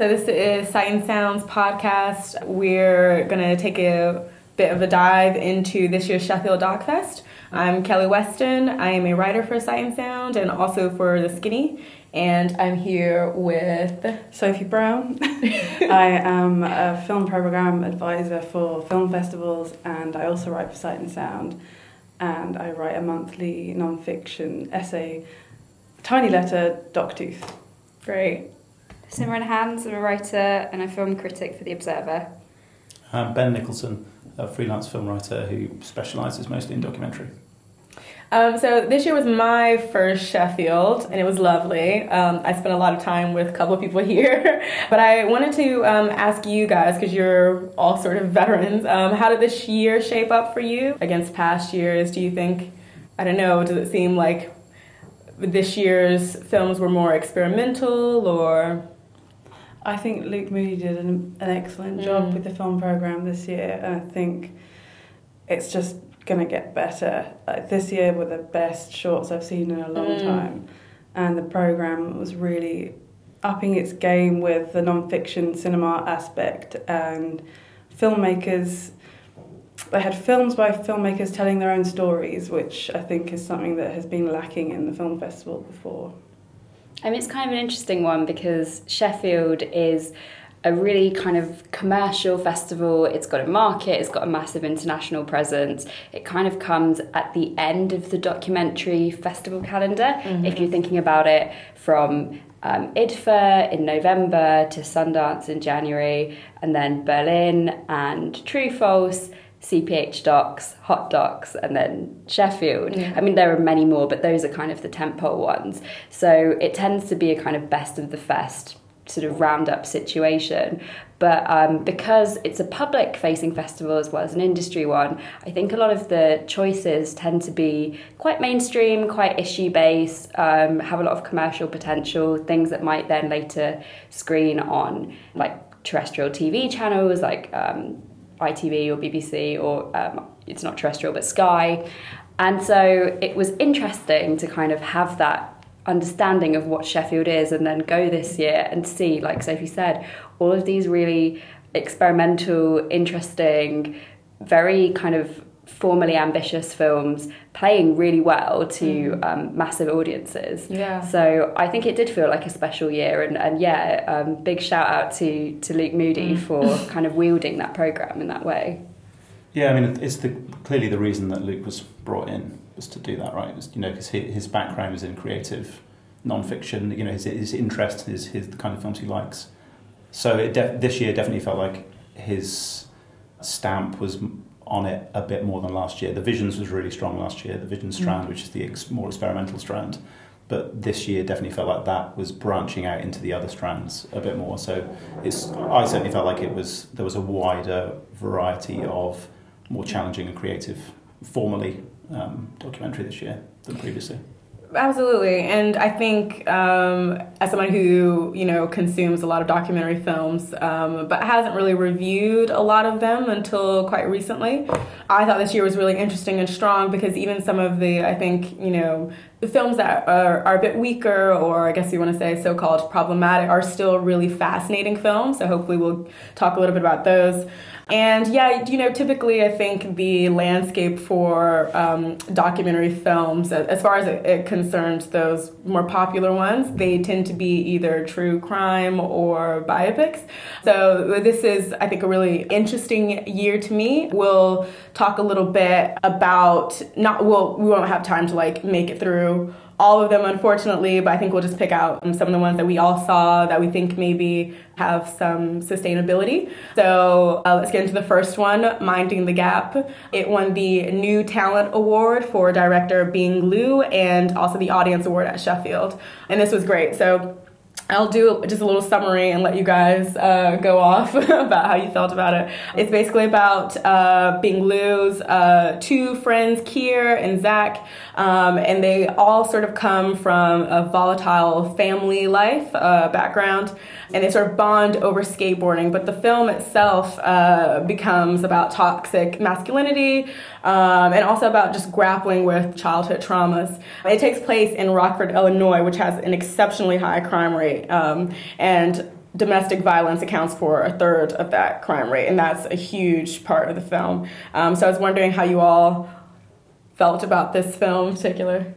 So, this is Sight and Sounds podcast. We're going to take a bit of a dive into this year's Sheffield Doc Fest. I'm Kelli Weston. I am a writer for Sight and Sound and also for The Skinny. And I'm here with Sophie Brown. I am a film program advisor for film festivals and I also write for Sight and Sound. And I write a monthly non-fiction essay, Tiny Letter, Doctooth. Great. Simran Hans, I'm a writer and a film critic for The Observer. I'm Ben Nicholson, a freelance film writer who specialises mostly in documentary. Um, so this year was my first Sheffield, and it was lovely. Um, I spent a lot of time with a couple of people here, but I wanted to um, ask you guys because you're all sort of veterans. Um, how did this year shape up for you against past years? Do you think? I don't know. Does it seem like this year's films were more experimental, or I think Luke Moody did an, an excellent job Mm. with the film program this year, and I think it's just going to get better. Like this year were the best shorts I've seen in a long Mm. time, and the program was really upping its game with the non-fiction cinema aspect and filmmakers. They had films by filmmakers telling their own stories, which I think is something that has been lacking in the film festival before. I mean, it's kind of an interesting one because Sheffield is a really kind of commercial festival. It's got a market, it's got a massive international presence. It kind of comes at the end of the documentary festival calendar. If you're thinking about it from um, IDFA in November to Sundance in January, and then Berlin and True False. CPH docs, hot docs, and then Sheffield. Yeah. I mean, there are many more, but those are kind of the tentpole ones. So it tends to be a kind of best of the fest sort of roundup situation. But um, because it's a public facing festival as well as an industry one, I think a lot of the choices tend to be quite mainstream, quite issue based, um, have a lot of commercial potential, things that might then later screen on like terrestrial TV channels like um, ITV or BBC or um, it's not terrestrial but Sky. And so it was interesting to kind of have that understanding of what Sheffield is and then go this year and see, like Sophie said, all of these really experimental, interesting, very kind of formally ambitious films playing really well to um, massive audiences. Yeah. So I think it did feel like a special year, and, and yeah, um, big shout out to, to Luke Moody for kind of wielding that program in that way. Yeah, I mean, it's the clearly the reason that Luke was brought in was to do that, right? Was, you know, because his, his background is in creative non-fiction. You know, his his interest, his his the kind of films he likes. So it def- this year definitely felt like his stamp was on it a bit more than last year. The Visions was really strong last year. The Vision strand, which is the ex- more experimental strand, but this year definitely felt like that was branching out into the other strands a bit more. So it's I certainly felt like it was there was a wider variety of more challenging and creative, formally um, documentary this year than previously. Absolutely, and I think um, as someone who you know consumes a lot of documentary films, um, but hasn't really reviewed a lot of them until quite recently, I thought this year was really interesting and strong because even some of the I think you know films that are, are a bit weaker or I guess you want to say so-called problematic are still really fascinating films. So hopefully we'll talk a little bit about those. And yeah, you know, typically I think the landscape for um, documentary films, as far as it, it concerns those more popular ones, they tend to be either true crime or biopics. So this is, I think, a really interesting year to me. We'll talk a little bit about not. Well, we won't have time to like make it through all of them, unfortunately, but I think we'll just pick out some of the ones that we all saw that we think maybe have some sustainability. So uh, let's get into the first one, Minding the Gap. It won the New Talent Award for director Bing Liu and also the Audience Award at Sheffield. And this was great. So I'll do just a little summary and let you guys uh, go off about how you felt about it. It's basically about uh, Bing Liu's uh, two friends, Keire and Zach, um, and they all sort of come from a volatile family life uh, background, and they sort of bond over skateboarding. But the film itself uh, becomes about toxic masculinity um, and also about just grappling with childhood traumas. It takes place in Rockford, Illinois, which has an exceptionally high crime rate. Um, and domestic violence accounts for a third of that crime rate, and that's a huge part of the film. Um, so I was wondering how you all felt about this film in particular.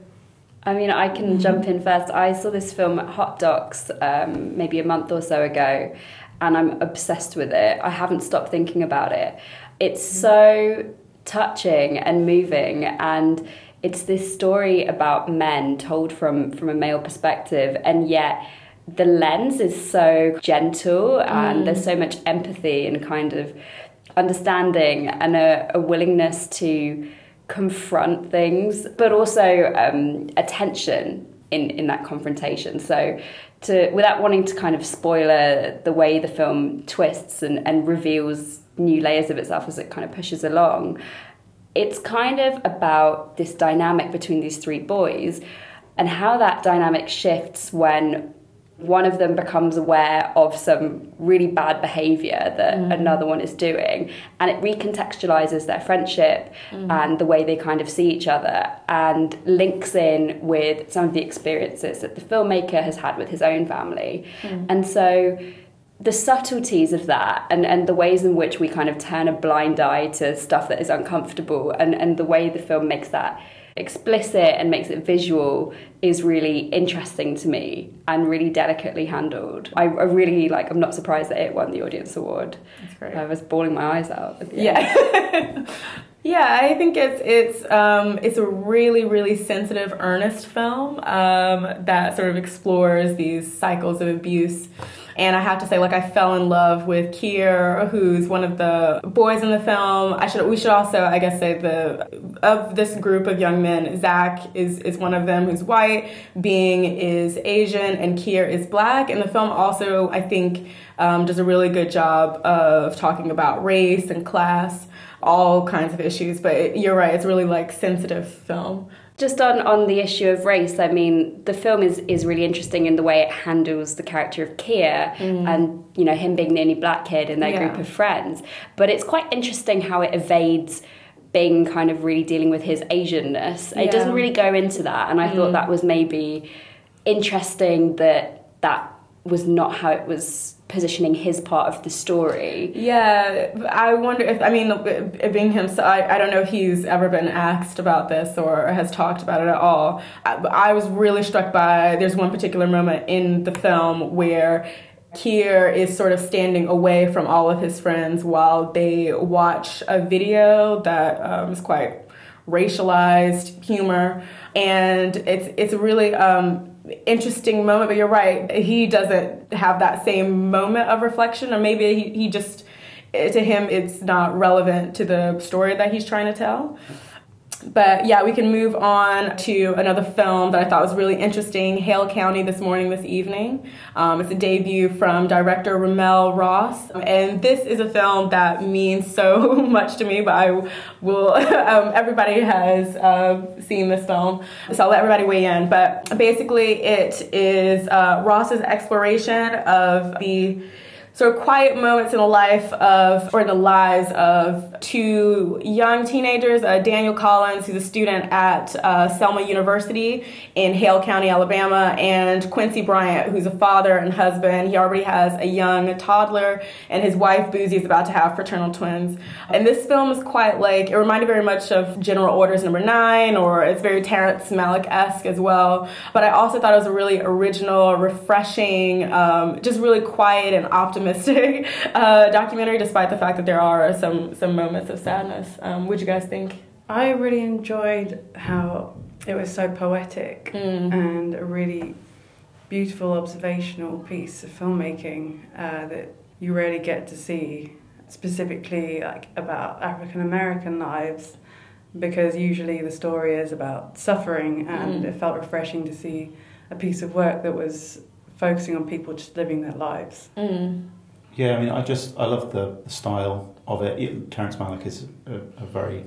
I mean, I can jump in first. I saw this film at Hot Docs um, maybe a month or so ago, and I'm obsessed with it. I haven't stopped thinking about it. It's so touching and moving, and it's this story about men told from from a male perspective, and yet the lens is so gentle, and there's so much empathy and kind of understanding and a, a willingness to confront things, but also um, attention in, in that confrontation. So, to without wanting to kind of spoiler the way the film twists and, and reveals new layers of itself as it kind of pushes along, it's kind of about this dynamic between these three boys and how that dynamic shifts when one of them becomes aware of some really bad behavior that mm. another one is doing and it recontextualizes their friendship mm. and the way they kind of see each other and links in with some of the experiences that the filmmaker has had with his own family mm. and so the subtleties of that and, and the ways in which we kind of turn a blind eye to stuff that is uncomfortable and, and the way the film makes that explicit and makes it visual is really interesting to me and really delicately handled. I, I really like. I'm not surprised that it won the audience award. That's great. I was bawling my eyes out. Yeah. yeah, I think it's it's um, it's a really really sensitive, earnest film um, that sort of explores these cycles of abuse and I have to say, like, I fell in love with Keire, who's one of the boys in the film. I should, we should also, I guess, say the of this group of young men, Zach is is one of them who's white, Bing is Asian, and Keire is black. And the film also, I think, um, does a really good job of talking about race and class, all kinds of issues. But you're right, it's really like sensitive film. Just on, on the issue of race, I mean, the film is, is really interesting in the way it handles the character of Keire mm. and, you know, him being the only black kid in their yeah. group of friends. But it's quite interesting how it evades being kind of really dealing with his Asianness. Yeah. It doesn't really go into that. And I mm. thought that was maybe interesting that that was not how it was positioning his part of the story. Yeah, I wonder if I mean being him. So I, I don't know if he's ever been asked about this or has talked about it at all. I, I was really struck by there's one particular moment in the film where. Keire is sort of standing away from all of his friends while they watch a video that um, is quite racialized humor, and it's it's really um, interesting moment, but you're right. He doesn't have that same moment of reflection, or maybe he, he just, eh, to him, it's not relevant to the story that he's trying to tell. But yeah, we can move on to another film that I thought was really interesting Hale County This Morning, This Evening. Um, it's a debut from director RaMell Ross. And this is a film that means so much to me, but I will, um, everybody has uh, seen this film, so I'll let everybody weigh in. But basically, it is uh, Ross's exploration of the sort of quiet moments in the life of, or the lives of two young teenagers, uh, Daniel Collins, who's a student at uh, Selma University in Hale County, Alabama, and Quincy Bryant, who's a father and husband. He already has a young toddler, and his wife, Boozy, is about to have fraternal twins. And this film is quite like, it reminded very much of General Orders Number Nine, or it's very Terrence Malick esque as well. But I also thought it was a really original, refreshing, um, just really quiet and optimistic optimistic uh, documentary, despite the fact that there are some some moments of sadness. Um, what do you guys think? I really enjoyed how it was so poetic mm. and a really beautiful observational piece of filmmaking uh, that you rarely get to see, specifically like about African American lives, because usually the story is about suffering, and mm. it felt refreshing to see a piece of work that was focusing on people just living their lives. Mm. Yeah, I mean, I just I love the, the style of it. it Terrence Malick is a, a, very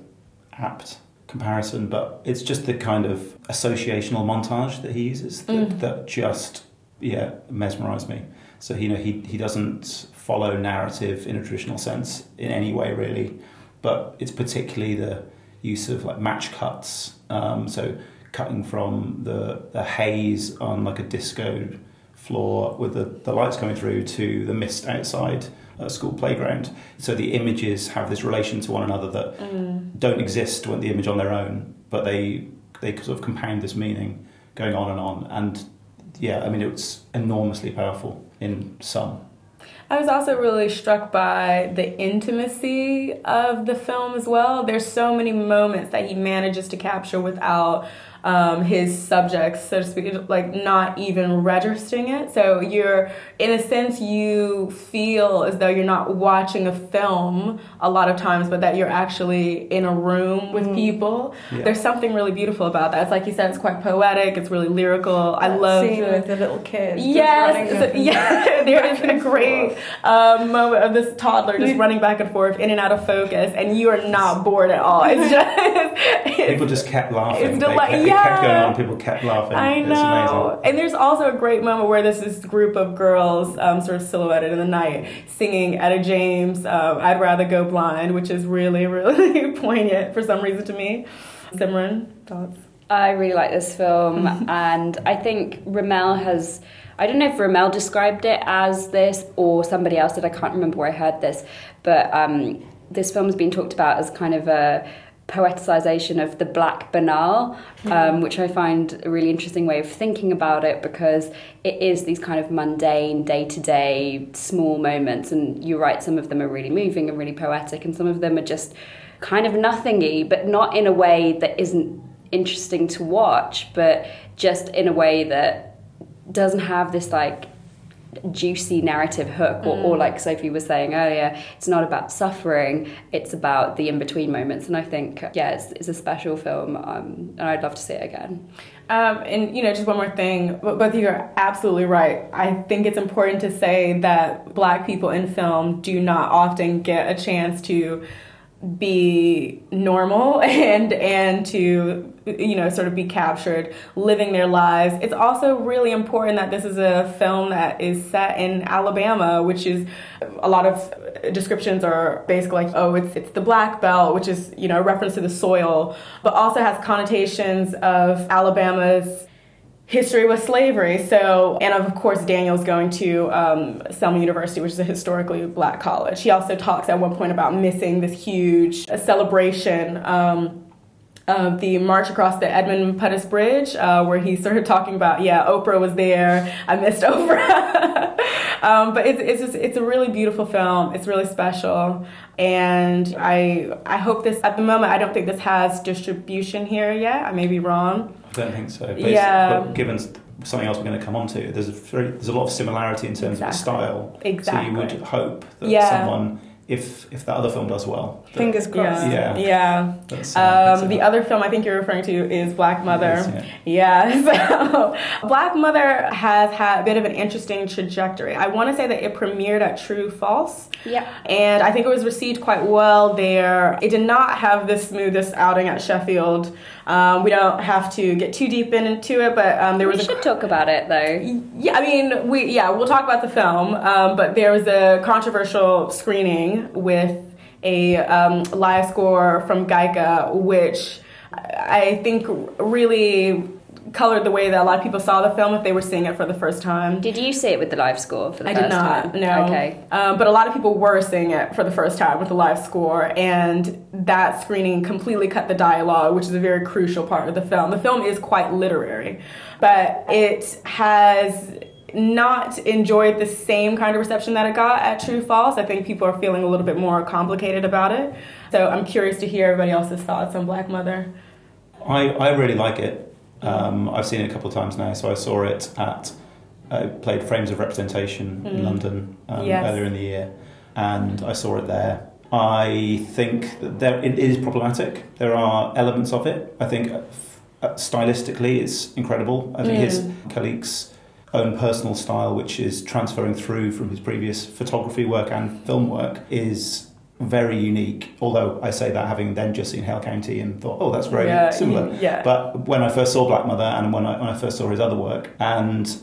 apt comparison, but it's just the kind of associational montage that he uses that, mm. that just yeah mesmerise me. So you know he he doesn't follow narrative in a traditional sense in any way really, but it's particularly the use of like match cuts. Um, so cutting from the the haze on like a disco floor with the, the lights coming through to the mist outside a school playground. So the images have this relation to one another that Mm. don't exist when the image on their own, but they they sort of compound this meaning going on and on. And yeah, I mean it's enormously powerful in some. I was also really struck by the intimacy of the film as well. There's so many moments that he manages to capture without um, his subjects, so to speak, like not even registering it. So you're, in a sense, you feel as though you're not watching a film a lot of times, but that you're actually in a room with people. Yeah. There's something really beautiful about that. It's like you said, it's quite poetic. It's really lyrical. I love scene the- with the little kids. just running Yes, up so- and yeah. There is a great um, moment of this toddler just running back and forth, in and out of focus, and you are not bored at all. It's just it's, People just kept laughing. it's They deli- kept- it kept going on. People kept laughing. I It's know. amazing. And there's also a great moment where there's this group of girls um, sort of silhouetted in the night singing Etta James, um, I'd Rather Go Blind, which is really, really poignant for some reason to me. Simran, thoughts? I really like this film, and I think RaMell has. I don't know if RaMell described it as this or somebody else did. I can't remember where I heard this, but um, this film has been talked about as kind of a poeticization of the black banal, um, which I find a really interesting way of thinking about it because it is these kind of mundane, day to day, small moments. And you're right, some of them are really moving and really poetic, and some of them are just kind of nothingy, but not in a way that isn't interesting to watch, but just in a way that doesn't have this like juicy narrative hook or, or like sophie was saying earlier it's not about suffering it's about the in-between moments and i think yeah it's, it's a special film um, and i'd love to see it again Um, and you know, just one more thing. Both of you are absolutely right. I think it's important to say that Black people in film do not often get a chance to be normal and and to you know sort of be captured living their lives. It's also really important that this is a film that is set in alabama which is a lot of descriptions are basically like oh it's it's the black belt which is you know a reference to the soil but also has connotations of alabama's history with slavery. So, and of course, Daniel's going to um, Selma University, which is a historically black college. He also talks at one point about missing this huge uh, celebration. Um, of the march across the Edmund Pettus Bridge, uh, where he started talking about, yeah, Oprah was there. I missed Oprah, um, but it's it's just it's a really beautiful film. It's really special, and I I hope this at the moment I don't think this has distribution here yet. I may be wrong. I don't think so. But, Yeah. but given something else we're going to come on to, there's a very, there's a lot of similarity in terms of the style. Exactly. So you would hope that Yeah. someone, if if that other film does well, Fingers crossed. Yeah. Yeah. Yeah. uh, Um, the other film I think you're referring to is Black Mother. It is, yeah. Yeah, so Black Mother has had a bit of an interesting trajectory. I want to say that it premiered at True False. yeah And I think it was received quite well there. It did not have the smoothest outing at Sheffield. Um, we don't have to get too deep into it, but um, there we was a should talk about it though yeah, I mean, we yeah, we'll talk about the film, um, but there was a controversial screening with a um, live score from Gaika, which I think really colored the way that a lot of people saw the film if they were seeing it for the first time. did you see it with the live score for the I first did not. time No. okay Um, but a lot of people were seeing it for the first time with the live score, and that screening completely cut the dialogue, which is a very crucial part of the film. The film is quite literary, but it has not enjoyed the same kind of reception that it got at True False. I think people are feeling a little bit more complicated about it. So I'm curious to hear everybody else's thoughts on Black Mother. I, I really like it. Um, I've seen it a couple of times now. So I saw it at, I played Frames of Representation in Mm. London um, Yes. earlier in the year, and I saw it there. I think that there, it is problematic. There are elements of it. I think uh, uh, stylistically it's incredible. I think his Mm. Own personal style, which is transferring through from his previous photography work and film work, is very unique. Although I say that having then just seen Hale County and thought, oh, that's very Yeah, similar. Yeah. But when I first saw Black Mother and when I, when I first saw his other work, and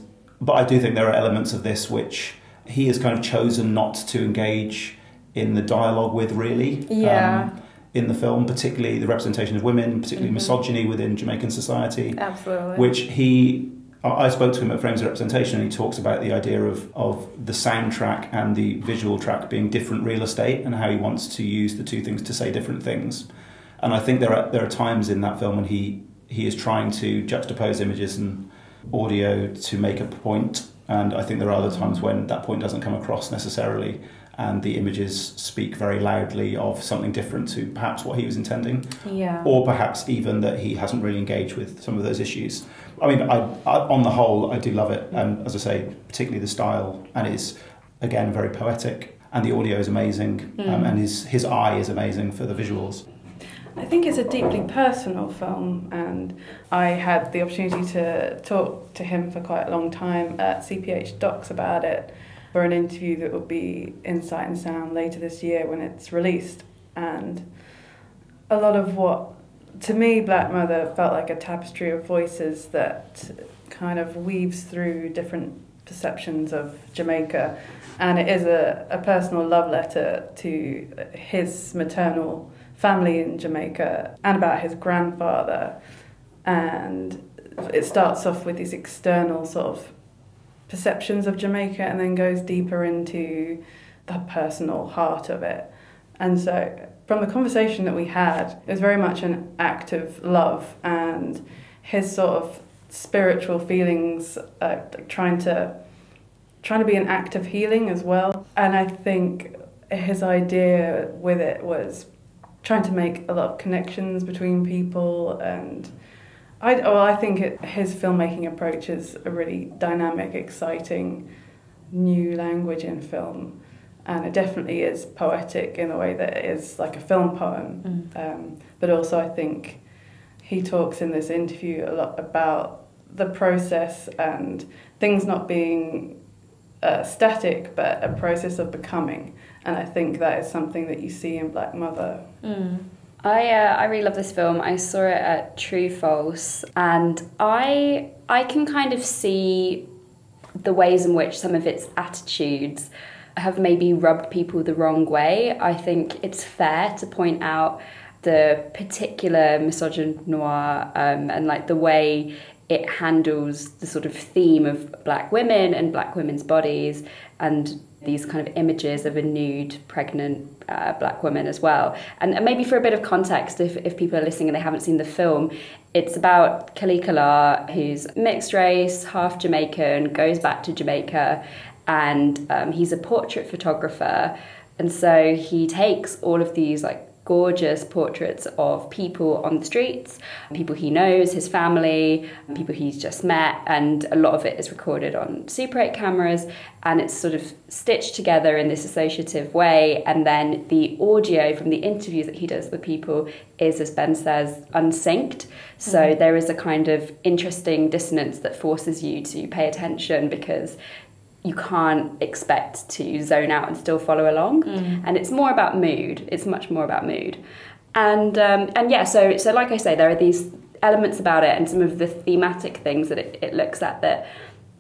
but I do think there are elements of this which he has kind of chosen not to engage in the dialogue with, really. Yeah. Um, in the film, particularly the representation of women, particularly Mhm. misogyny within Jamaican society, Absolutely. which he I spoke to him at Frames of Representation and he talks about the idea of, of the soundtrack and the visual track being different real estate and how he wants to use the two things to say different things. And I think there are, there are times in that film when he, he is trying to juxtapose images and audio to make a point, and I think there are other times when that point doesn't come across necessarily and the images speak very loudly of something different to perhaps what he was intending. Yeah. Or perhaps even that he hasn't really engaged with some of those issues. I mean, I, I, on the whole, I do love it. And as I say, particularly the style, and it's, again, very poetic. And the audio is amazing, mm. um, and his, his eye is amazing for the visuals. I think it's a deeply personal film, and I had the opportunity to talk to him for quite a long time at CPH Docs about it for an interview that will be in Sight and Sound later this year when it's released. And a lot of what, to me, Black Mother felt like a tapestry of voices that kind of weaves through different perceptions of Jamaica. And it is a, a personal love letter to his maternal family in Jamaica and about his grandfather. And it starts off with these external sort of perceptions of Jamaica and then goes deeper into the personal heart of it. And so, from the conversation that we had, it was very much an act of love and his sort of spiritual feelings, uh, trying to trying to be an act of healing as well. And I think his idea with it was trying to make a lot of connections between people and I, well, I think it, his filmmaking approach is a really dynamic, exciting new language in film. And it definitely is poetic in a way that it is like a film poem. Mm. Um, but also, I think he talks in this interview a lot about the process and things not being uh, static, but a process of becoming. And I think that is something that you see in Black Mother. Mm. I uh, I really love this film. I saw it at True False, and I I can kind of see the ways in which some of its attitudes have maybe rubbed people the wrong way. I think it's fair to point out the particular misogynoir um, and like the way it handles the sort of theme of black women and black women's bodies and these kind of images of a nude pregnant uh, black woman as well. And, and, maybe for a bit of context, if, if people are listening and they haven't seen the film, it's about Khalik Allah, who's mixed race, half Jamaican, goes back to Jamaica, and um, he's a portrait photographer. And so he takes all of these like gorgeous portraits of people on the streets, people he knows, his family, people he's just met, and a lot of it is recorded on Super 8 cameras and it's sort of stitched together in this associative way. And then the audio from the interviews that he does with people is, as Ben says, unsynced. So mm-hmm. there is a kind of interesting dissonance that forces you to pay attention because you can't expect to zone out and still follow along. Mm. And it's more about mood. It's much more about mood. And um, and yeah, so so like I say, there are these elements about it and some of the thematic things that it, it looks at that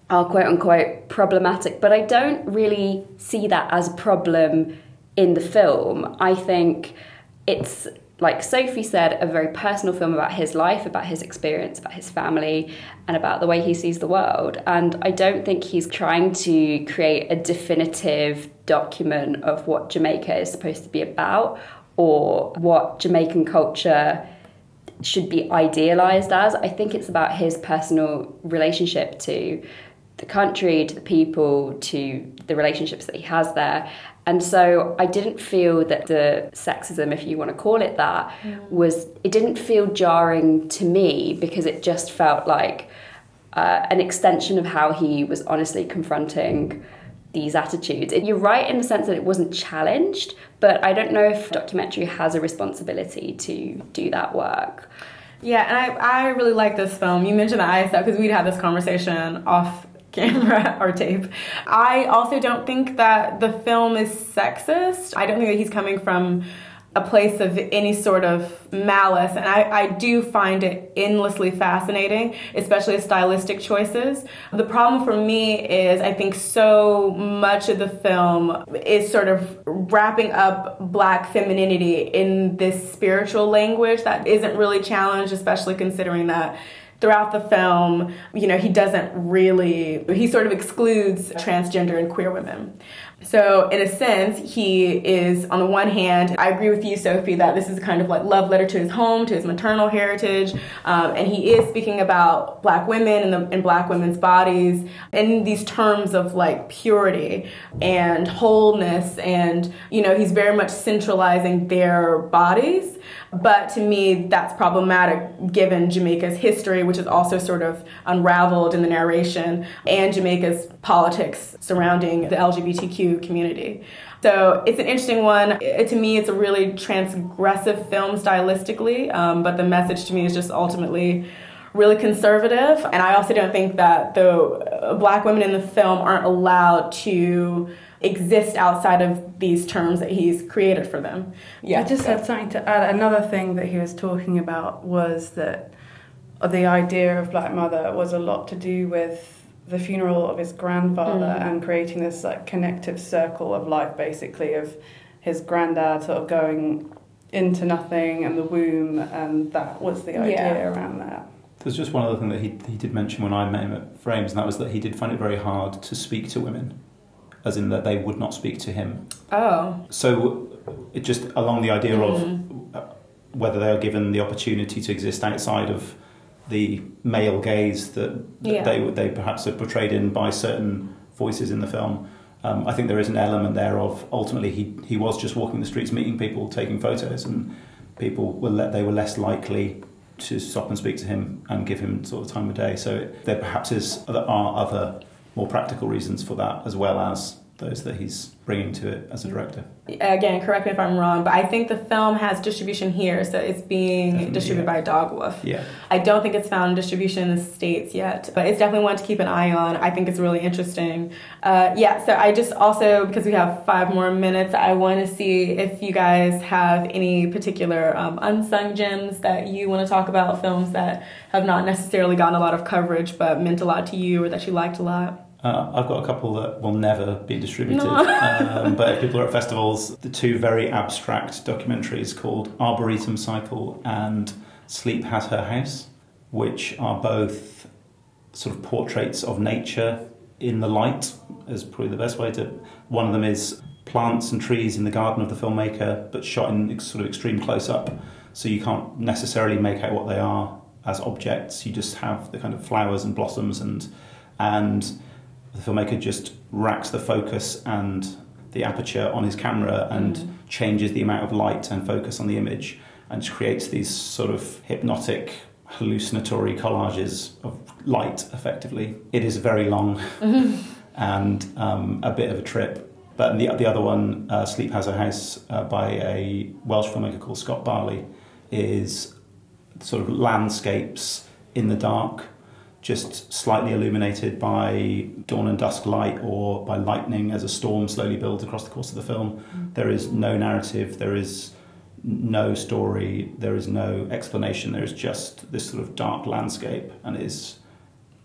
are quote unquote problematic. But I don't really see that as a problem in the film. I think it's like Sophie said, a very personal film about his life, about his experience, about his family, and about the way he sees the world. And I don't think he's trying to create a definitive document of what Jamaica is supposed to be about or what Jamaican culture should be idealized as. I think it's about his personal relationship to the country, to the people, to the relationships that he has there. And so I didn't feel that the sexism, if you want to call it that, mm. was, it didn't feel jarring to me because it just felt like uh, an extension of how he was honestly confronting these attitudes. You're right in the sense that it wasn't challenged, but I don't know if documentary has a responsibility to do that work. Yeah, and I, I really like this film. You mentioned the stuff because we'd had this conversation off camera or tape. I also don't think that the film is sexist. I don't think that he's coming from a place of any sort of malice. And I, I do find it endlessly fascinating, especially stylistic choices. The problem for me is I think so much of the film is sort of wrapping up black femininity in this spiritual language that isn't really challenged, especially considering that throughout the film, you know, he doesn't really, he sort of excludes transgender and queer women. So, in a sense, he is, on the one hand, I agree with you, Sophie, that this is kind of like love letter to his home, to his maternal heritage. Um, and he is speaking about black women and, the, and black women's bodies in these terms of like purity and wholeness. And, you know, he's very much centralizing their bodies. But to me, that's problematic given Jamaica's history, which is also sort of unraveled in the narration, and Jamaica's politics surrounding the LGBTQ community. So it's an interesting one. It, to me, it's a really transgressive film stylistically, um, but the message to me is just ultimately really conservative. And I also don't think that the uh, black women in the film aren't allowed to exist outside of these terms that he's created for them. Yeah, I just had something to add. Another thing that he was talking about was that the idea of Black Mother was a lot to do with the funeral of his grandfather mm. and creating this like connective circle of life, basically of his granddad sort of going into nothing and the womb, and that was the idea yeah. around that. There's just one other thing that he, he did mention when I met him at Frames, and that was that he did find it very hard to speak to women as in that they would not speak to him. Oh. So it just along the idea mm. of whether they are given the opportunity to exist outside of the male gaze that, yeah. they they perhaps are portrayed in by certain voices in the film. Um, I think there is an element there of ultimately he, he was just walking the streets, meeting people, taking photos, and people were le- they were less likely to stop and speak to him and give him sort of time of day. So there perhaps is there are other more practical reasons for that, as well as those that he's bringing to it as a director. Again, correct me if I'm wrong, but I think the film has distribution here, so it's being definitely, distributed yeah. by Dogwoof. Yeah. I don't think it's found distribution in the States yet, but it's definitely one to keep an eye on. I think it's really interesting. Uh, yeah, so I just also, because we have five more minutes, I want to see if you guys have any particular um, unsung gems that you want to talk about, films that have not necessarily gotten a lot of coverage but meant a lot to you or that you liked a lot. Uh, I've got a couple that will never be distributed, no. um, but if people are at festivals, the two very abstract documentaries called Arboretum Cycle and Sleep Has Her House, which are both sort of portraits of nature in the light, is probably the best way to. One of them is plants and trees in the garden of the filmmaker, but shot in sort of extreme close up, so you can't necessarily make out what they are as objects. You just have the kind of flowers and blossoms and and the filmmaker just racks the focus and the aperture on his camera and mm. changes the amount of light and focus on the image and creates these sort of hypnotic hallucinatory collages of light effectively it is very long mm-hmm. and um, a bit of a trip but the, the other one uh, Sleep Has Her House uh, by a welsh filmmaker called scott barley is sort of landscapes in the dark just slightly illuminated by dawn and dusk light or by lightning as a storm slowly builds across the course of the film. Mm. There is no narrative, there is no story, there is no explanation, there is just this sort of dark landscape and it is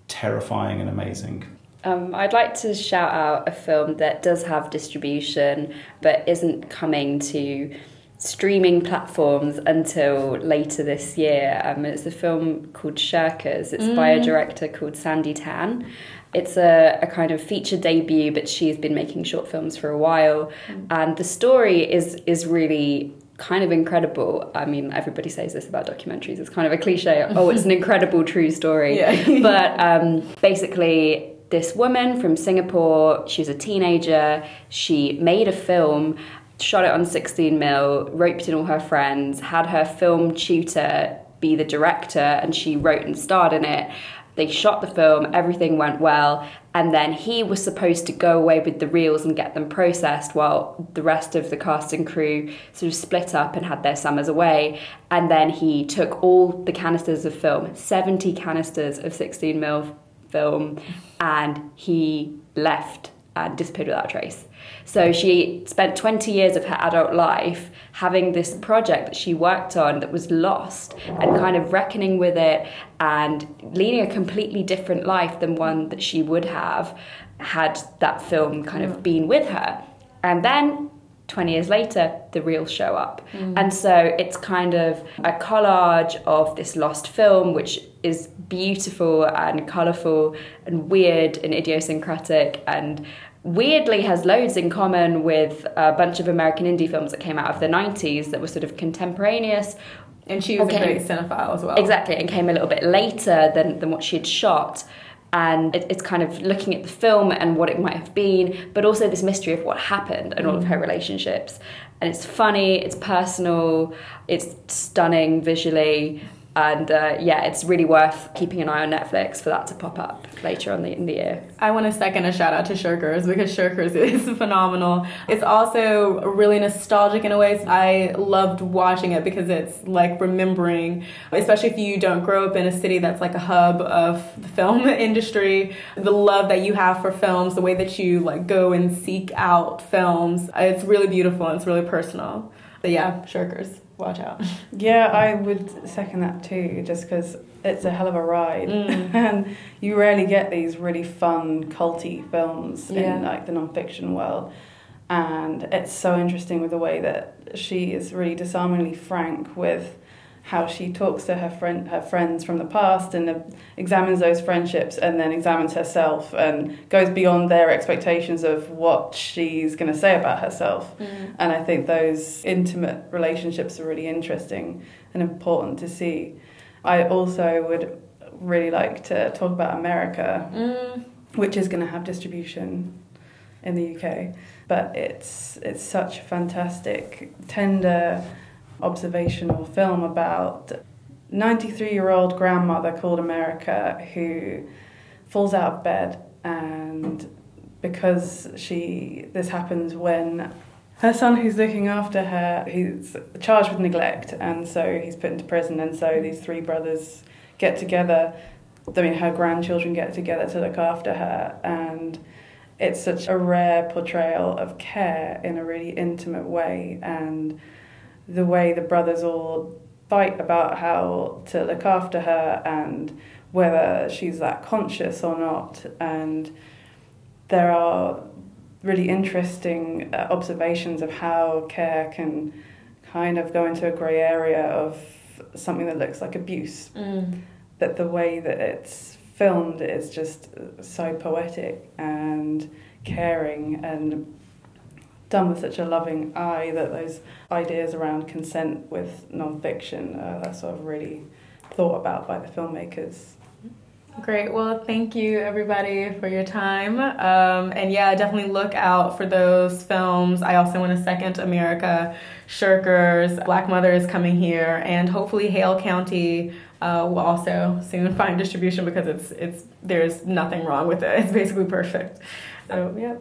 terrifying and amazing. Um, I'd like to shout out a film that does have distribution but isn't coming to streaming platforms until later this year. Um, it's a film called Shirkers. It's mm. by a mm. director called Sandi Tan. It's a, a kind of feature debut, but she's been making short films for a while, mm. and the story is is really kind of incredible. I mean, everybody says this about documentaries. It's kind of a cliche. Oh, it's an incredible true story. Yeah. but um, basically, this woman from Singapore, she was a teenager. She made a film shot it on 16 mil, roped in all her friends, had her film tutor be the director, and she wrote and starred in it. They shot the film, everything went well, and then he was supposed to go away with the reels and get them processed while the rest of the cast and crew sort of split up and had their summers away. And then he took all the canisters of film, 70 canisters of 16 mil film, and he left and disappeared without a trace. So she spent 20 years of her adult life having this project that she worked on that was lost and kind of reckoning with it and leading a completely different life than one that she would have had that film kind of mm. been with her. And then 20 years later, the reels show up. Mm. And so it's kind of a collage of this lost film, which is beautiful and colourful and weird and idiosyncratic and weirdly has loads in common with a bunch of American indie films that came out of the 90s that were sort of contemporaneous And she was a great cinephile as well. Exactly, and came a little bit later than, than what she had shot. And it, it's kind of looking at the film and what it might have been, but also this mystery of what happened and all of mm. her relationships. And it's funny, it's personal, it's stunning visually, and uh, yeah, it's really worth keeping an eye on Netflix for that to pop up later on the, in the year. I want to second a shout out to Shirkers because Shirkers is phenomenal. It's also really nostalgic in a way. I loved watching it because it's like remembering, especially if you don't grow up in a city that's like a hub of the film industry, the love that you have for films, the way that you like go and seek out films. It's really beautiful and it's really personal. But yeah, Shirkers, watch out. Yeah, I would second that too, just because it's a hell of a ride, Mm. and you rarely get these really fun, culty films Yeah. in like the non-fiction world. And it's so interesting with the way that she is really disarmingly frank with how she talks to her friend, her friends from the past, and uh, examines those friendships, and then examines herself, and goes beyond their expectations of what she's going to say about herself. And I think those intimate relationships are really interesting and important to see. I also would really like to talk about America, Mm. which is going to have distribution in the UK. But it's it's such a fantastic, tender, observational film about 93 year old grandmother called America who falls out of bed and because she this happens when her son who's looking after her he's charged with neglect and so he's put into prison and so these three brothers get together i mean her grandchildren get together to look after her and it's such a rare portrayal of care in a really intimate way and the way the brothers all fight about how to look after her and whether she's that conscious or not and there are really interesting uh, observations of how care can kind of go into a grey area of something that looks like abuse. Mm. That the way that it's filmed is just so poetic and caring and done with such a loving eye that those ideas around consent with non-fiction uh, are sort of really thought about by the filmmakers. Great. Well, thank you everybody for your time. Um, and yeah, definitely look out for those films. I also want to second America, Shirkers, Black Mother is coming here, and hopefully Hale County uh, will also soon find distribution because it's it's there's nothing wrong with it. It's basically perfect. So yeah.